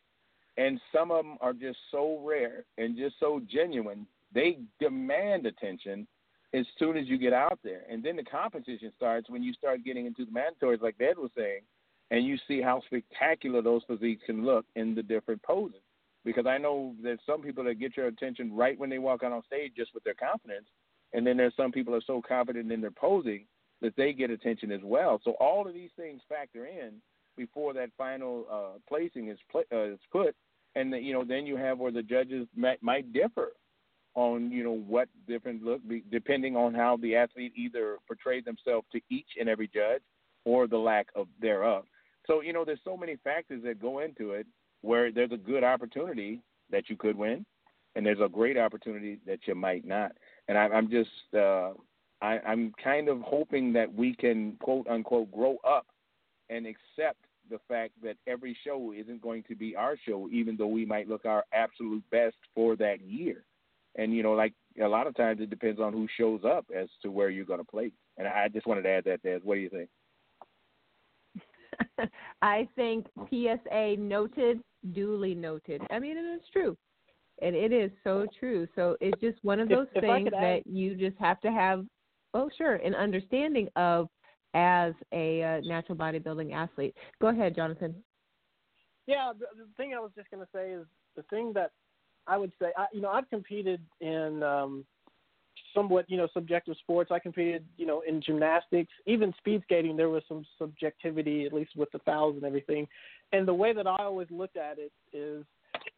And some of them are just so rare and just so genuine. They demand attention as soon as you get out there. And then the competition starts when you start getting into the mandatories, like Ed was saying, and you see how spectacular those physiques can look in the different poses. Because I know there's some people that get your attention right when they walk out on stage just with their confidence, and then there's some people are so confident in their posing that they get attention as well. So all of these things factor in before that final uh, placing is pl- uh, is put, and the, you know then you have where the judges might, might differ on you know what different look depending on how the athlete either portrayed themselves to each and every judge or the lack of thereof. So you know there's so many factors that go into it where there's a good opportunity that you could win, and there's a great opportunity that you might not. And I, I'm just uh, I, I'm kind of hoping that we can quote unquote grow up and accept the fact that every show isn't going to be our show, even though we might look our absolute best for that year. And you know, like a lot of times, it depends on who shows up as to where you're going to play. And I just wanted to add that, Des. What do you think? I think PSA noted, duly noted. I mean, it is true. And it is so true. So it's just one of those if, things if that you just have to have, oh, sure, an understanding of as a uh, natural bodybuilding athlete. Go ahead, Jonathan. Yeah, the, the thing I was just going to say is the thing that I would say, I, you know, I've competed in um, somewhat, you know, subjective sports. I competed, you know, in gymnastics, even speed skating. There was some subjectivity, at least with the fouls and everything. And the way that I always looked at it is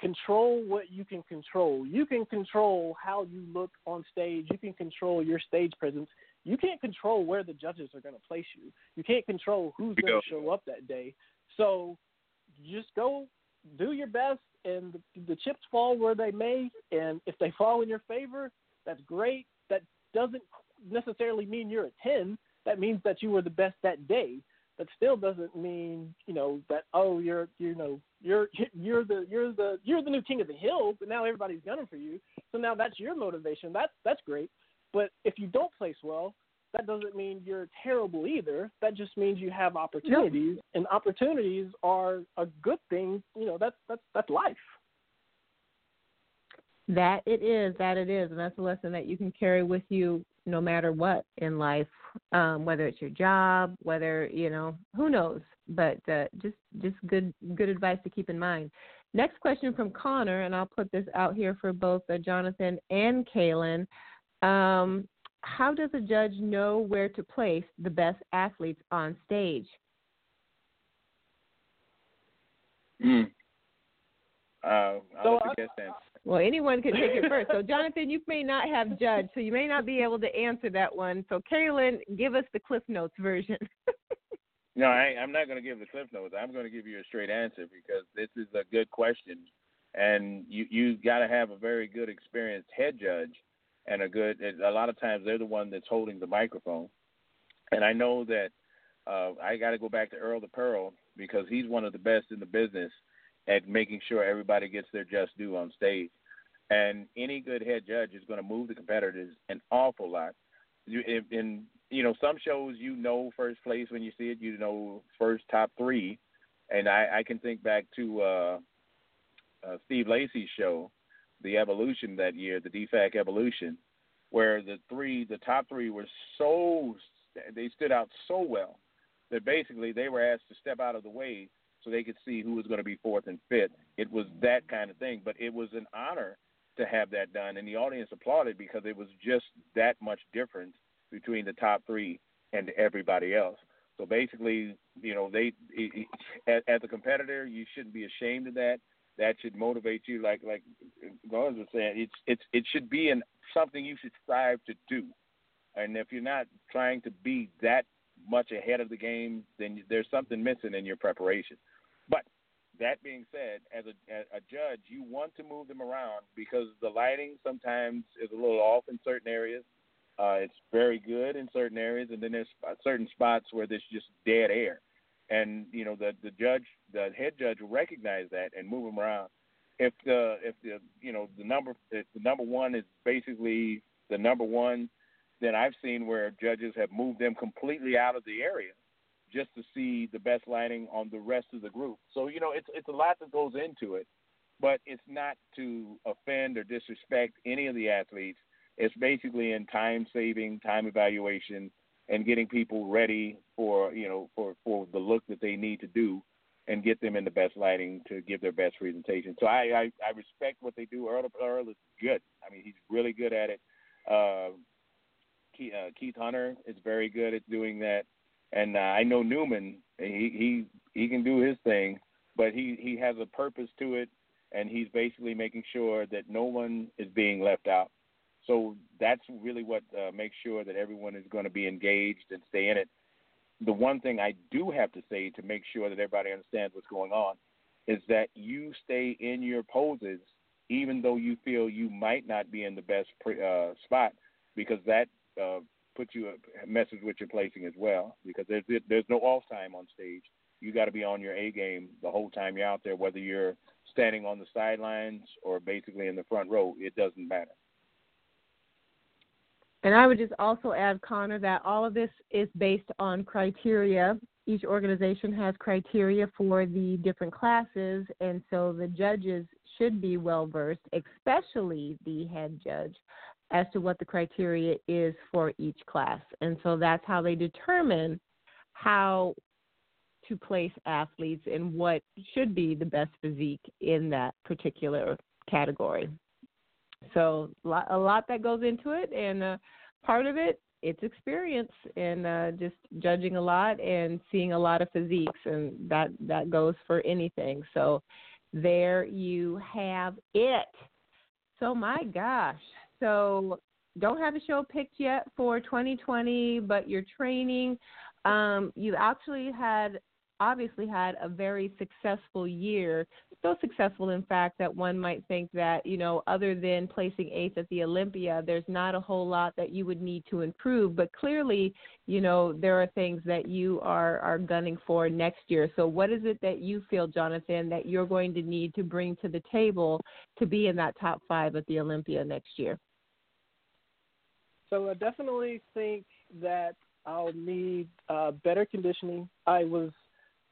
control what you can control. You can control how you look on stage. You can control your stage presence. You can't control where the judges are going to place you. You can't control who's going to show up that day. So just go do your best, and the, the chips fall where they may. And if they fall in your favor, that's great. That doesn't necessarily mean you're a ten. That means that you were the best that day. That still doesn't mean you know that oh you're you know you're you're the you're the you're the new king of the hill. But now everybody's gunning for you. So now that's your motivation. That's that's great. But if you don't place well, that doesn't mean you're terrible either. That just means you have opportunities, yep. and opportunities are a good thing. You know, that's that's that's life. That it is, that it is, and that's a lesson that you can carry with you no matter what in life, um, whether it's your job, whether you know, who knows. But uh, just just good good advice to keep in mind. Next question from Connor, and I'll put this out here for both uh, Jonathan and Kaelin. Um, how does a judge know where to place the best athletes on stage? Mm. Uh, I'll so, let you Well, anyone can take it first. So, Jonathan, you may not have judged, so you may not be able to answer that one. So, Kaelin, give us the Cliff Notes version. no, I, I'm not going to give the Cliff Notes. I'm going to give you a straight answer because this is a good question, and you you got to have a very good experienced head judge and a good. A lot of times they're the one that's holding the microphone, and I know that uh, I got to go back to Earl the Pearl because he's one of the best in the business at making sure everybody gets their just due on stage. And any good head judge is going to move the competitors an awful lot. You, in, in you know some shows, you know first place when you see it. You know first top three, and I, I can think back to uh, uh, Steve Lacy's show the evolution that year, the DFAC evolution, where the three, the top three were so they stood out so well that basically they were asked to step out of the way so they could see who was going to be fourth and fifth. It was that kind of thing, but it was an honor to have that done, and the audience applauded because it was just that much difference between the top three and everybody else. So basically, you know, they as, as a competitor, you shouldn't be ashamed of that that should motivate you. Like like Garza was saying, it's it's it should be in something you should strive to do. And if you're not trying to be that much ahead of the game, then there's something missing in your preparation. But that being said, as a, as a judge, you want to move them around because the lighting sometimes is a little off in certain areas. Uh, it's very good in certain areas, and then there's certain spots where there's just dead air and you know the the judge, the head judge will recognize that and move them around. If the if the you know the number if the number one is basically the number one, then I've seen where judges have moved them completely out of the area just to see the best lighting on the rest of the group. So you know it's it's a lot that goes into it, but it's not to offend or disrespect any of the athletes. It's basically in time saving, time evaluation, and getting people ready for you know for for the look that they need to do and get them in the best lighting to give their best presentation. So I I, I respect what they do. Earl Earl is good. I mean he's really good at it. Uh, Keith, uh, Keith Hunter is very good at doing that, and uh, I know Newman. He he he can do his thing, but he he has a purpose to it, and he's basically making sure that no one is being left out. So that's really what uh, makes sure that everyone is going to be engaged and stay in it. The one thing I do have to say to make sure that everybody understands what's going on is that you stay in your poses even though you feel you might not be in the best pre, uh, spot because that uh, puts you a message with your placing as well because there's there's no off time on stage. You got to be on your A game the whole time you're out there, whether you're standing on the sidelines or basically in the front row. It doesn't matter. And I would just also add, Connor, that all of this is based on criteria. Each organization has criteria for the different classes, and so the judges should be well versed, especially the head judge, as to what the criteria is for each class. And so that's how they determine how to place athletes and what should be the best physique in that particular category. So a lot that goes into it, and uh, part of it it's experience and uh, just judging a lot and seeing a lot of physiques, and that that goes for anything. So there you have it. So my gosh, so don't have a show picked yet for 2020, but you're training. Um, you actually had obviously had a very successful year. So successful, in fact, that one might think that, you know, other than placing eighth at the Olympia, there's not a whole lot that you would need to improve. But clearly, you know, there are things that you are, are gunning for next year. So, what is it that you feel, Jonathan, that you're going to need to bring to the table to be in that top five at the Olympia next year? So, I definitely think that I'll need uh, better conditioning. I was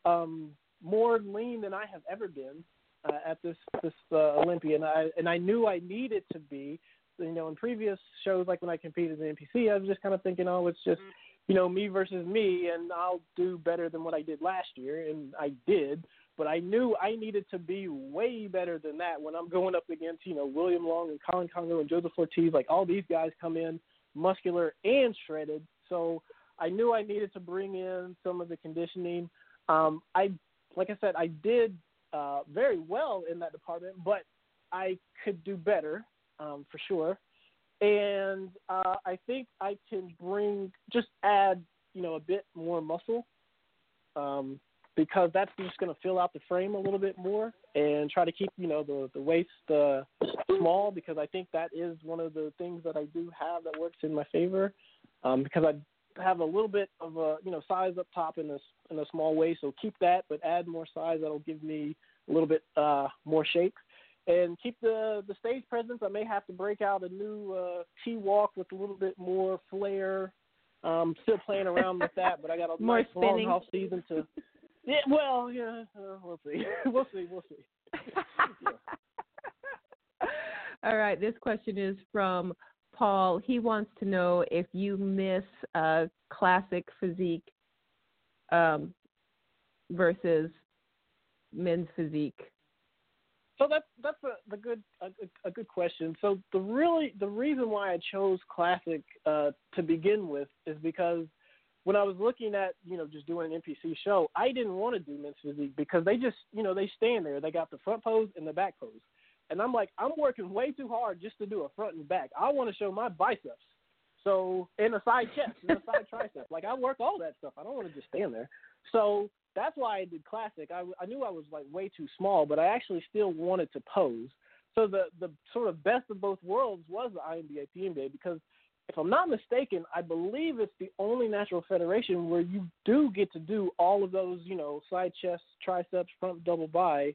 um, more lean than I have ever been uh, at this this uh, Olympia, and I and I knew I needed to be. You know, in previous shows, like when I competed in NPC, I was just kind of thinking, oh, it's just you know me versus me, and I'll do better than what I did last year, and I did. But I knew I needed to be way better than that when I'm going up against you know William Long and Colin Congo and Joseph Ortiz. Like all these guys come in muscular and shredded, so I knew I needed to bring in some of the conditioning. Um, I, like I said, I did uh, very well in that department, but I could do better um, for sure. And uh, I think I can bring just add you know a bit more muscle um, because that's just going to fill out the frame a little bit more and try to keep you know the the waist uh, small because I think that is one of the things that I do have that works in my favor um, because I have a little bit of a you know size up top in this in a small way. So keep that, but add more size. That'll give me a little bit uh, more shape. And keep the the stage presence. I may have to break out a new uh, T walk with a little bit more flair. Um, still playing around with that, but I got a more nice spinning. long off season to. Yeah, well, yeah, uh, we'll see, we'll see, we'll see. All right, this question is from Paul. He wants to know if you miss uh, classic physique um, versus men's physique. So that's that's a the good a, a good question. So the really the reason why I chose classic uh, to begin with is because when I was looking at you know just doing an NPC show, I didn't want to do men's physique because they just you know they stand there. They got the front pose and the back pose, and I'm like I'm working way too hard just to do a front and back. I want to show my biceps, so and a side chest and a side tricep. Like I work all that stuff. I don't want to just stand there. So that's why I did classic. I, I knew I was like way too small, but I actually still wanted to pose. So the the sort of best of both worlds was the INBA PNBA because if I'm not mistaken, I believe it's the only natural federation where you do get to do all of those, you know, side chest, triceps, front double bi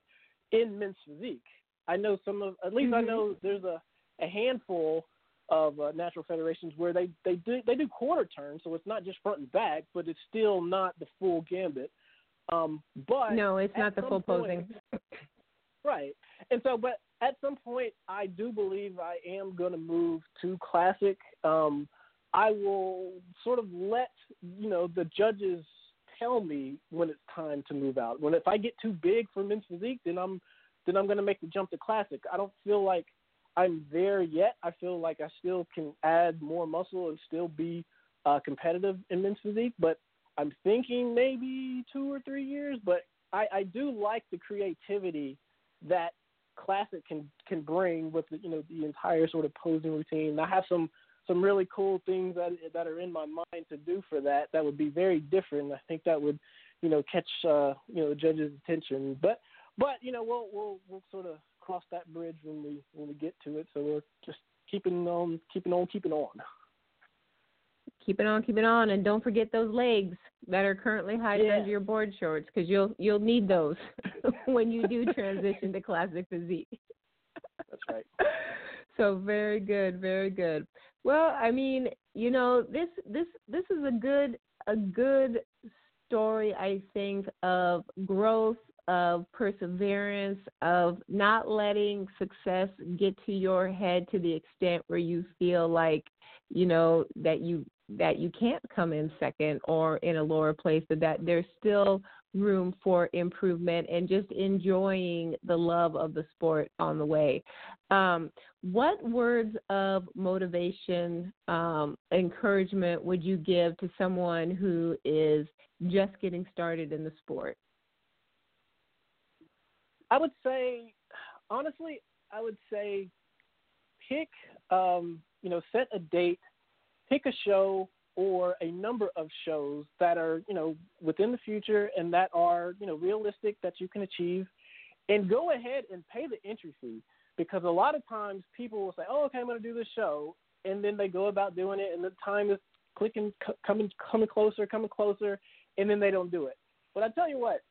in men's physique. I know some of, at least I mm-hmm. know there's a, a handful of uh, natural federations where they they do they do quarter turns, so it's not just front and back, but it's still not the full gambit. Um, but No, it's not the full point- posing. Right. And so, but at some point, I do believe I am going to move to classic. Um, I will sort of let you know the judges tell me when it's time to move out. When if I get too big for men's physique, then I'm then I'm going to make the jump to classic. I don't feel like I'm there yet. I feel like I still can add more muscle and still be uh, competitive in men's physique, but I'm thinking maybe two or three years. But I, I do like the creativity that classic can can bring with the, you know the entire sort of posing routine. I have some some really cool things that that are in my mind to do for that. That would be very different. I think that would you know catch uh, you know judge's attention. But but you know we'll we'll we'll sort of cross that bridge when we when we get to it. So we're just keeping on keeping on keeping on. Keep it on, keep it on, and don't forget those legs that are currently hiding Yeah. under your board shorts because you'll you'll need those when you do transition to classic physique. That's right. So very good, very good. Well, I mean, you know, this this this is a good a good story I think of growth, of perseverance, of not letting success get to your head to the extent where you feel like, you know, that you that you can't come in second or in a lower place, but that there's still room for improvement and just enjoying the love of the sport on the way. Um, what words of motivation, um, encouragement would you give to someone who is just getting started in the sport? I would say, honestly, I would say pick, um, you know, set a date, pick a show, or a number of shows that are, you know, within the future and that are, you know, realistic that you can achieve and go ahead and pay the entry fee because a lot of times people will say, "Oh, okay, I'm going to do this show," and then they go about doing it, and the time is clicking, coming, coming closer, coming closer, and then they don't do it. But I tell you what,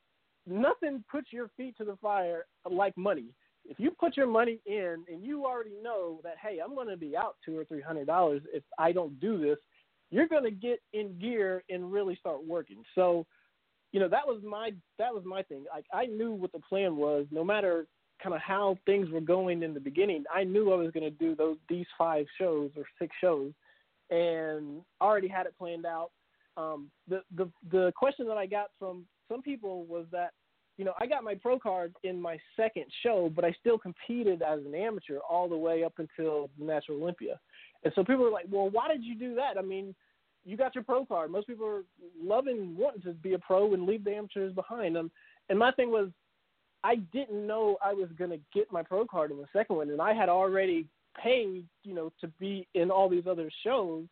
nothing puts your feet to the fire like money. If you put your money in and you already know that, hey, I'm going to be out two or three hundred dollars if I don't do this, you're going to get in gear and really start working. So, you know, that was my that was my thing. Like I knew what the plan was, no matter kind of how things were going in the beginning. I knew I was going to do those these five shows or six shows, and already had it planned out. Um, the the the question that I got from some people was that, you know, I got my pro card in my second show, but I still competed as an amateur all the way up until the Natural Olympia. And so people were like, well, why did you do that? I mean, you got your pro card. Most people are loving wanting to be a pro and leave the amateurs behind them. And my thing was, I didn't know I was going to get my pro card in the second one, and I had already paid, you know, to be in all these other shows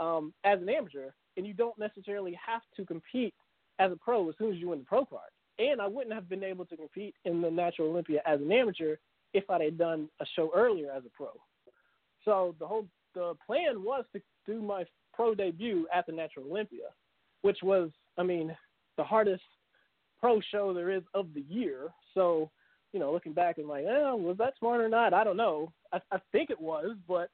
um, as an amateur. And you don't necessarily have to compete as a pro as soon as you win the pro card. And I wouldn't have been able to compete in the Natural Olympia as an amateur if I had done a show earlier as a pro. So the whole the plan was to do my pro debut at the Natural Olympia, which was, I mean, the hardest pro show there is of the year. So, you know, looking back and like, was that smart or not? I don't know. I, I think it was, but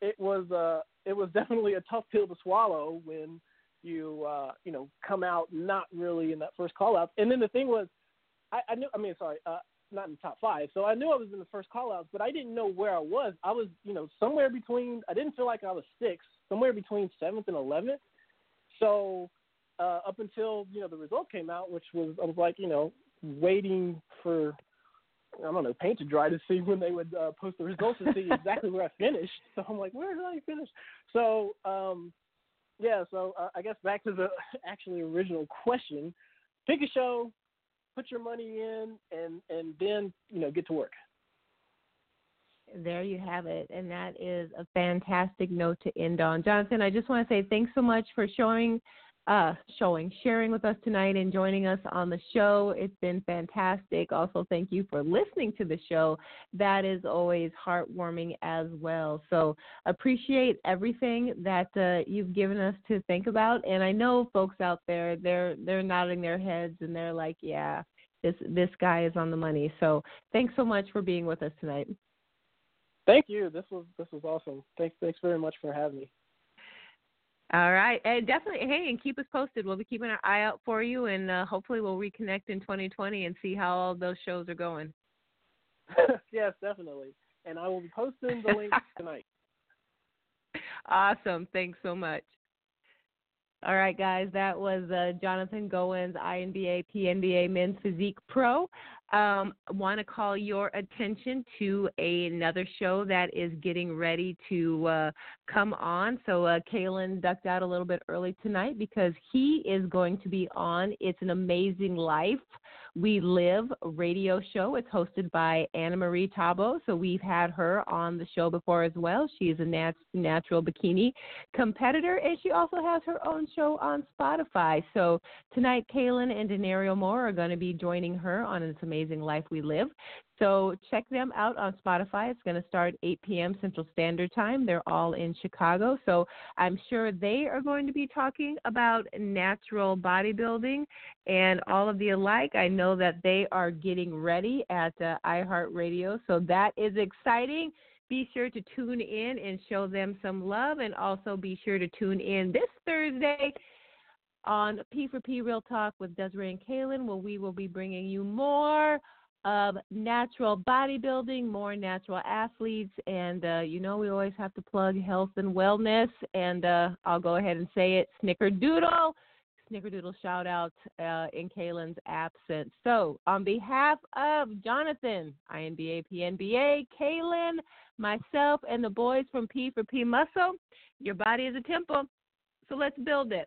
it was uh, it was definitely a tough pill to swallow when you uh, you know come out not really in that first call out. And then the thing was, I, I knew. I mean, sorry, uh, not in the top five. So I knew I was in the first call outs, but I didn't know where I was. I was you know somewhere between. I didn't feel like I was sixth, somewhere between seventh and eleventh. So uh, up until you know the result came out, which was I was like you know waiting for I don't know paint to dry to see when they would uh, post the results to see exactly where I finished. So I'm like, where did I finish? So um, yeah, so uh, I guess back to the actually original question: pick a show, put your money in, and and then you know get to work. There you have it. And that is a fantastic note to end on. Jonathan, I just want to say thanks so much for showing uh, showing, sharing with us tonight, and joining us on the show. It's been fantastic. Also, thank you for listening to the show. That is always heartwarming as well. So, appreciate everything that uh, you've given us to think about. And I know folks out there, they're they're nodding their heads and they're like, "Yeah, this this guy is on the money." So, thanks so much for being with us tonight. Thank you. This was this was awesome. Thanks thanks very much for having me. All right, and definitely, hey, and keep us posted. We'll be keeping our eye out for you, and uh, hopefully, we'll reconnect in 2020 and see how all those shows are going. yes, definitely, and I will be posting the link tonight. Awesome, thanks so much. All right, guys, that was uh, Jonathan Goins, INBA, PNBA Men's Physique Pro. Um, Want to call your attention to a, another show that is getting ready to uh, come on. So, uh, Kaelin ducked out a little bit early tonight because he is going to be on It's an Amazing Life we Live radio show. It's hosted by Anna Marie Tabo. So we've had her on the show before as well. She is a nat- natural bikini competitor, and she also has her own show on Spotify. So tonight, Kaelin and Denario Moore are going to be joining her on It's Amazing Life We Live. So check them out on Spotify. It's going to start 8 p.m. Central Standard Time. They're all in Chicago. So I'm sure they are going to be talking about natural bodybuilding and all of the alike. I know that they are getting ready at uh, iHeartRadio. So that is exciting. Be sure to tune in and show them some love. And also be sure to tune in this Thursday on P for P Real Talk with Desiree and Kaelin, where we will be bringing you more of natural bodybuilding, more natural athletes, and uh, you know we always have to plug health and wellness. And uh, I'll go ahead and say it: Snickerdoodle, Snickerdoodle shout out uh, in Kaelin's absence. So on behalf of Jonathan, INBA, PNBA, Kaelin, myself, and the boys from P for P Muscle, your body is a temple, so let's build it.